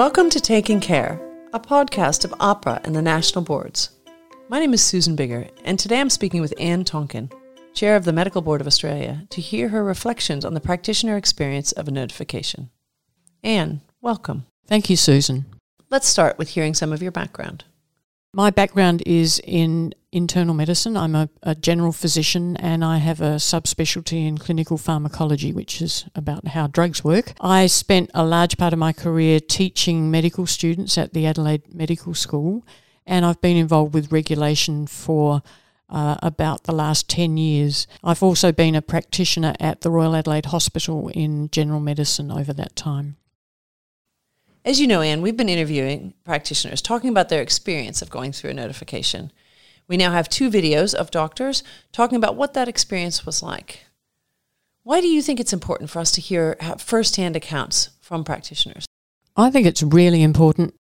Welcome to Taking Care, a podcast of AHPRA and the national boards. My name is Susan Biggar, and today I'm speaking with Anne Tonkin, Chair of the Medical Board of Australia, to hear her reflections on the practitioner experience of a notification. Anne, welcome. Thank you, Susan. Let's start with hearing some of your background. My background is in internal medicine. I'm a, a, general physician and I have a subspecialty in clinical pharmacology, which is about how drugs work. I spent a large part of my career teaching medical students at the Adelaide Medical School, and I've been involved with regulation for uh, about the last 10 years. I've also been a practitioner at the Royal Adelaide Hospital in general medicine over that time. As you know, Anne, we've been interviewing practitioners talking about their experience of going through a notification. We now have two videos of doctors talking about what that experience was like. Why do you think it's important for us to hear firsthand accounts from practitioners? I think it's really important.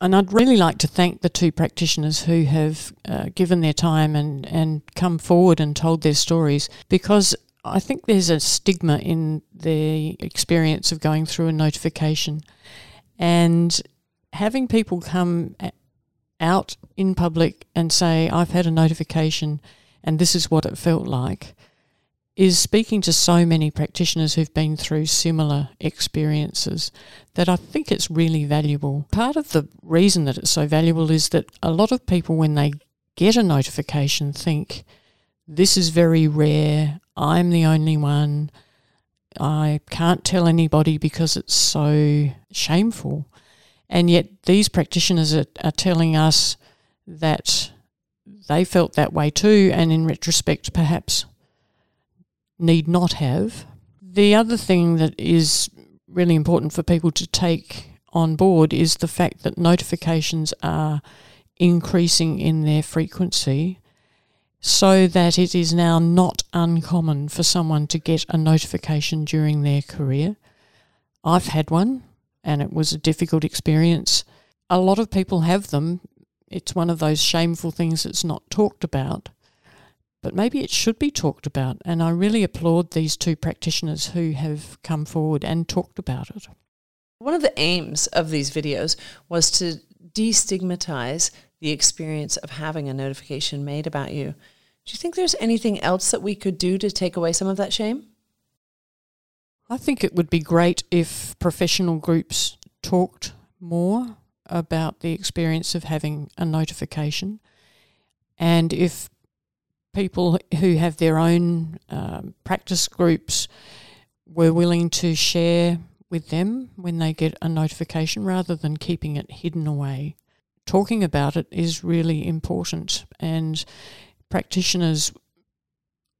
And I'd really like to thank the two practitioners who have uh, given their time and, and come forward and told their stories because I think there's a stigma in the experience of going through a notification. And having people come out in public and say, I've had a notification and this is what it felt like, is speaking to so many practitioners who've been through similar experiences that I think it's really valuable. Part of the reason that it's so valuable is that a lot of people, when they get a notification, think, this is very rare, I'm the only one. I can't tell anybody because it's so shameful. And yet, these practitioners are, are telling us that they felt that way too, and in retrospect, perhaps need not have. The other thing that is really important for people to take on board is the fact that notifications are increasing in their frequency so that it is now not uncommon for someone to get a notification during their career. I've had one and it was a difficult experience. A lot of people have them. It's one of those shameful things that's not talked about. But maybe it should be talked about, and I really applaud these two practitioners who have come forward and talked about it. One of the aims of these videos was to destigmatize the experience of having a notification made about you. Do you think there's anything else that we could do to take away some of that shame? I think it would be great if professional groups talked more about the experience of having a notification and if people who have their own um, practice groups were willing to share with them when they get a notification rather than keeping it hidden away. Talking about it is really important and practitioners,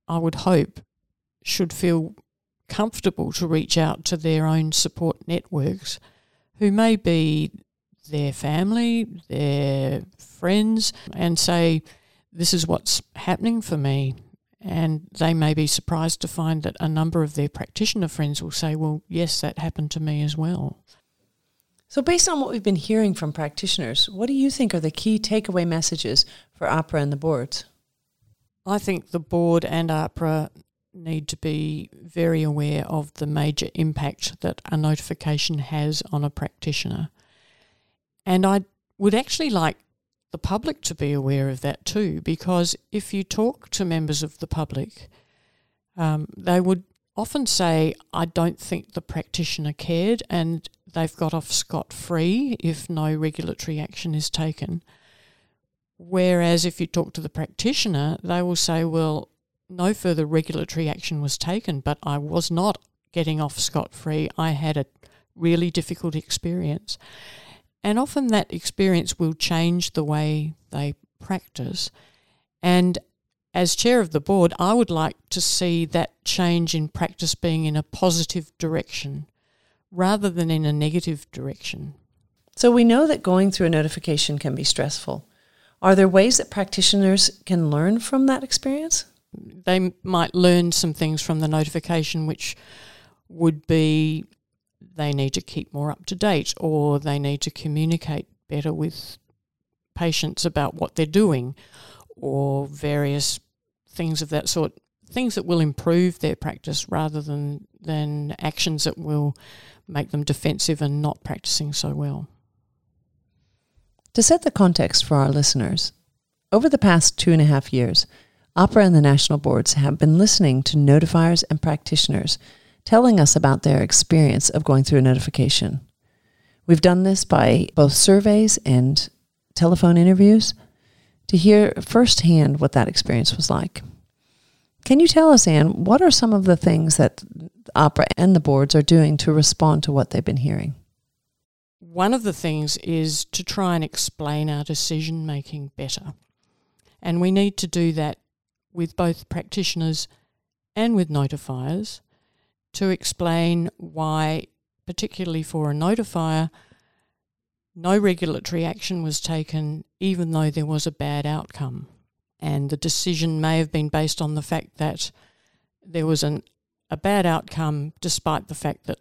I would hope, should feel comfortable to reach out to their own support networks who may be their family, their friends, and say, This is what's happening for me. And they may be surprised to find that a number of their practitioner friends will say, Well, yes, that happened to me as well. So, based on what we've been hearing from practitioners, what do you think are the key takeaway messages for AHPRA and the boards? I think the board and AHPRA need to be very aware of the major impact that a notification has on a practitioner. And I would actually like the public to be aware of that too, because if you talk to members of the public, um, they would often say, I don't think the practitioner cared, and they've got off scot free if no regulatory action is taken. Whereas if you talk to the practitioner, they will say, well, no further regulatory action was taken, but I was not getting off scot free. I had a really difficult experience. And often that experience will change the way they practice. And as chair of the board, I would like to see that change in practice being in a positive direction rather than in a negative direction. So we know that going through a notification can be stressful. Are there ways that practitioners can learn from that experience? They might learn some things from the notification, which would be they need to keep more up to date or they need to communicate better with patients about what they're doing or various things of that sort things that will improve their practice rather than than actions that will make them defensive and not practicing so well To set the context for our listeners, over the past two and a half years, AHPRA and the national boards have been listening to notifiers and practitioners telling us about their experience of going through a notification. We've done this by both surveys and telephone interviews to hear firsthand what that experience was like. Can you tell us, Anne, what are some of the things that AHPRA and the boards are doing to respond to what they've been hearing? One of the things is to try and explain our decision making better. And we need to do that with both practitioners and with notifiers to explain why, particularly for a notifier, no regulatory action was taken even though there was a bad outcome. And the decision may have been based on the fact that there was an, a bad outcome despite the fact that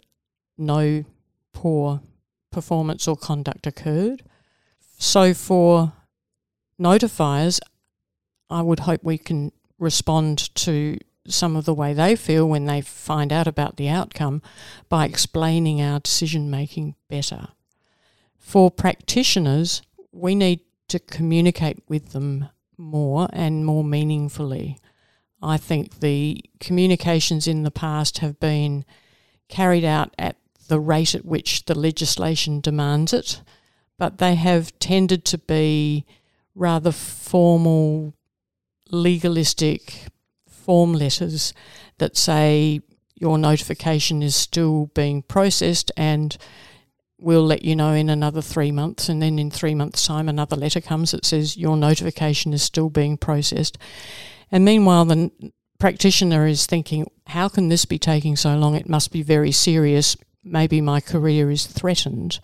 no poor performance or conduct occurred. So, for notifiers, I would hope we can respond to some of the way they feel when they find out about the outcome by explaining our decision making better. For practitioners, we need to communicate with them more and more meaningfully. I think the communications in the past have been carried out at the rate at which the legislation demands it, but they have tended to be rather formal, legalistic form letters that say your notification is still being processed and we'll let you know in another three months. And then in three months' time, another letter comes that says your notification is still being processed. And meanwhile, the practitioner is thinking, how can this be taking so long? It must be very serious. Maybe my career is threatened.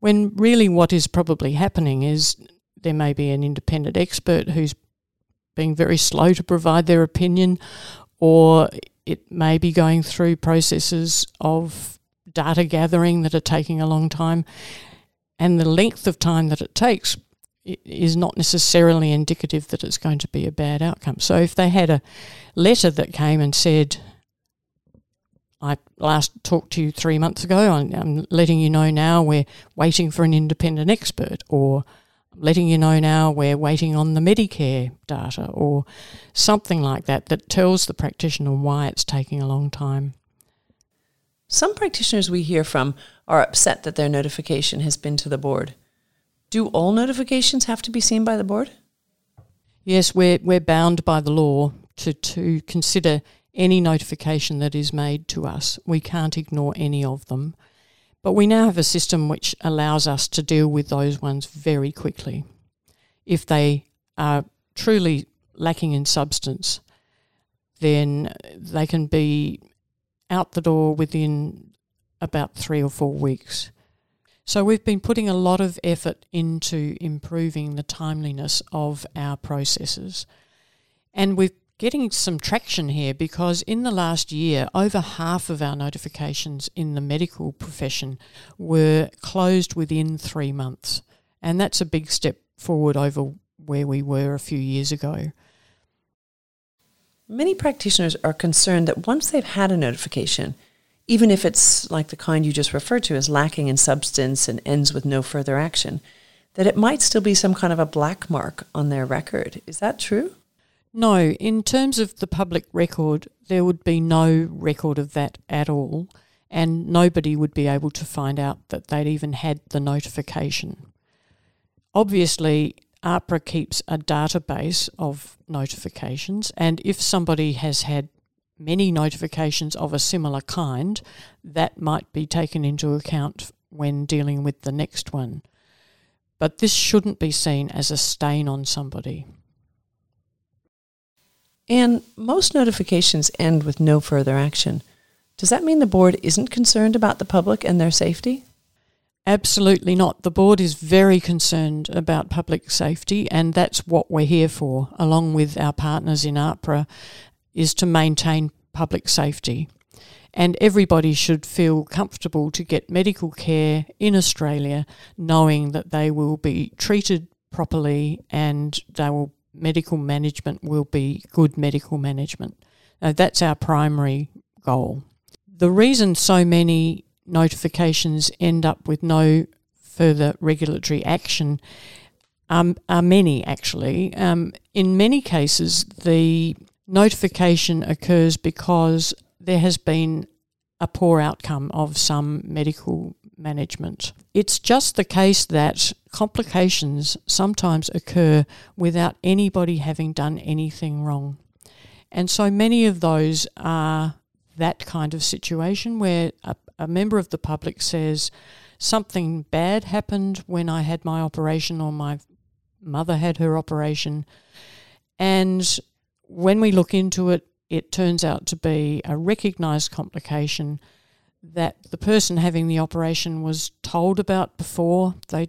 When really what is probably happening is there may be an independent expert who's being very slow to provide their opinion, or it may be going through processes of data gathering that are taking a long time. And the length of time that it takes is not necessarily indicative that it's going to be a bad outcome. So if they had a letter that came and said, I last talked to you three months ago, I'm letting you know now we're waiting for an independent expert, or I'm letting you know now we're waiting on the Medicare data or something like that that tells the practitioner why it's taking a long time. Some practitioners we hear from are upset that their notification has been to the board. Do all notifications have to be seen by the board? Yes, we're, we're bound by the law to, to consider any notification that is made to us. We can't ignore any of them. But we now have a system which allows us to deal with those ones very quickly. If they are truly lacking in substance, then they can be out the door within about three or four weeks. So we've been putting a lot of effort into improving the timeliness of our processes. And we're getting some traction here because in the last year, over half of our notifications in the medical profession were closed within three months. And that's a big step forward over where we were a few years ago. Many practitioners are concerned that once they've had a notification, even if it's like the kind you just referred to as lacking in substance and ends with no further action, that it might still be some kind of a black mark on their record. Is that true? No, in terms of the public record, there would be no record of that at all, and nobody would be able to find out that they'd even had the notification. Obviously, AHPRA keeps a database of notifications, and if somebody has had many notifications of a similar kind, that might be taken into account when dealing with the next one. But this shouldn't be seen as a stain on somebody. And most notifications end with no further action. Does that mean the board isn't concerned about the public and their safety? Absolutely not. The board is very concerned about public safety, and that's what we're here for, along with our partners in AHPRA, is to maintain public safety. And everybody should feel comfortable to get medical care in Australia, knowing that they will be treated properly and they will medical management will be good medical management. Now, that's our primary goal. The reason so many notifications end up with no further regulatory action um, are many, actually. Um, in many cases, the notification occurs because there has been a poor outcome of some medical management. It's just the case that complications sometimes occur without anybody having done anything wrong. And so many of those are that kind of situation where a, a member of the public says, Something bad happened when I had my operation, or my mother had her operation. And when we look into it, it turns out to be a recognised complication that the person having the operation was told about before they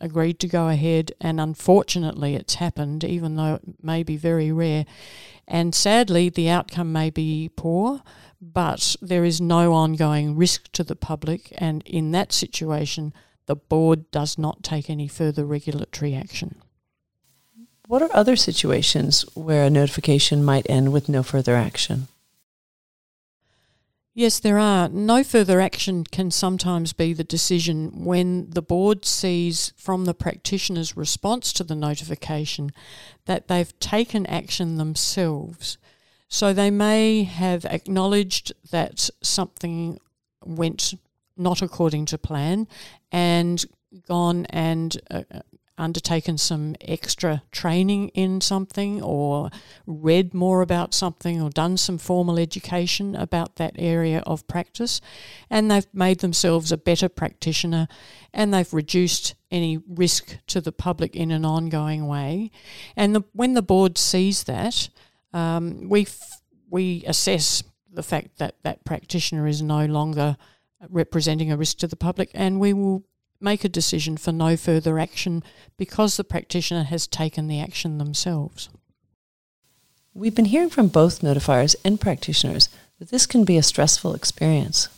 agreed to go ahead, and unfortunately, it's happened, even though it may be very rare. And sadly, the outcome may be poor, but there is no ongoing risk to the public, and in that situation, the board does not take any further regulatory action. What are other situations where a notification might end with no further action? Yes, there are. No further action can sometimes be the decision when the board sees from the practitioner's response to the notification that they've taken action themselves. So they may have acknowledged that something went not according to plan and gone and uh, undertaken some extra training in something or read more about something or done some formal education about that area of practice. And they've made themselves a better practitioner and they've reduced any risk to the public in an ongoing way. And the, when the board sees that um, we f- we assess the fact that that practitioner is no longer representing a risk to the public and we will make a decision for no further action because the practitioner has taken the action themselves. We've been hearing from both notifiers and practitioners that this can be a stressful experience.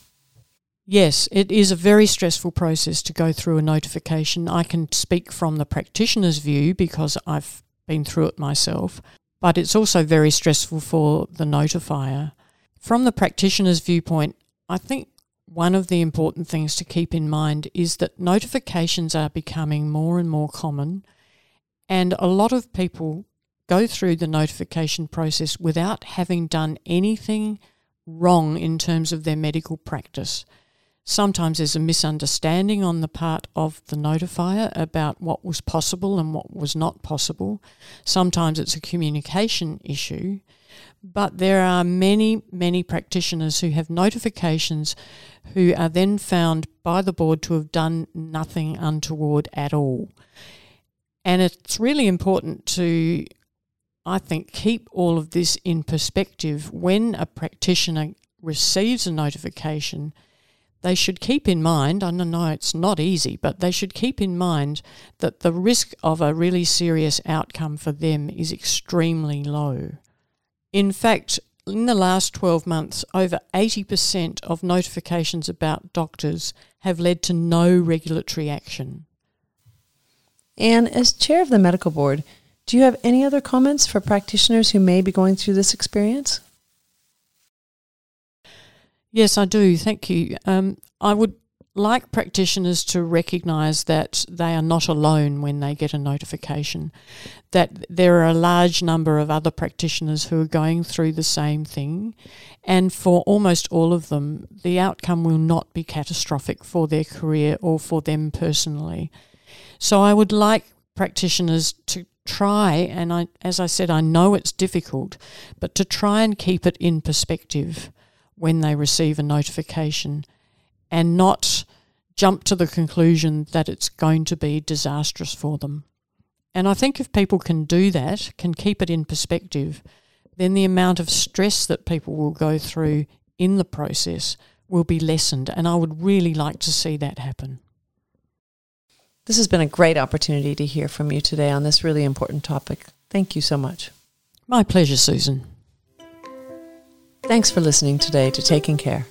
Yes, it is a very stressful process to go through a notification. I can speak from the practitioner's view because I've been through it myself, but it's also very stressful for the notifier. From the practitioner's viewpoint, I think one of the important things to keep in mind is that notifications are becoming more and more common, and a lot of people go through the notification process without having done anything wrong in terms of their medical practice. Sometimes there's a misunderstanding on the part of the notifier about what was possible and what was not possible. Sometimes it's a communication issue. But there are many, many practitioners who have notifications who are then found by the board to have done nothing untoward at all. And it's really important to, I think, keep all of this in perspective. When a practitioner receives a notification, they should keep in mind, I know it's not easy, but they should keep in mind that the risk of a really serious outcome for them is extremely low. In fact, in the last 12 months, over 80% of notifications about doctors have led to no regulatory action. And as chair of the medical board, do you have any other comments for practitioners who may be going through this experience? Yes, I do. Thank you. Um, I would like practitioners to recognise that they are not alone when they get a notification, that there are a large number of other practitioners who are going through the same thing, and for almost all of them, the outcome will not be catastrophic for their career or for them personally. So I would like practitioners to try, and I, as I said, I know it's difficult, but to try and keep it in perspective when they receive a notification and not jump to the conclusion that it's going to be disastrous for them. And I think if people can do that, can keep it in perspective, then the amount of stress that people will go through in the process will be lessened. And I would really like to see that happen. This has been a great opportunity to hear from you today on this really important topic. Thank you so much. My pleasure, Susan. Thanks for listening today to Taking Care.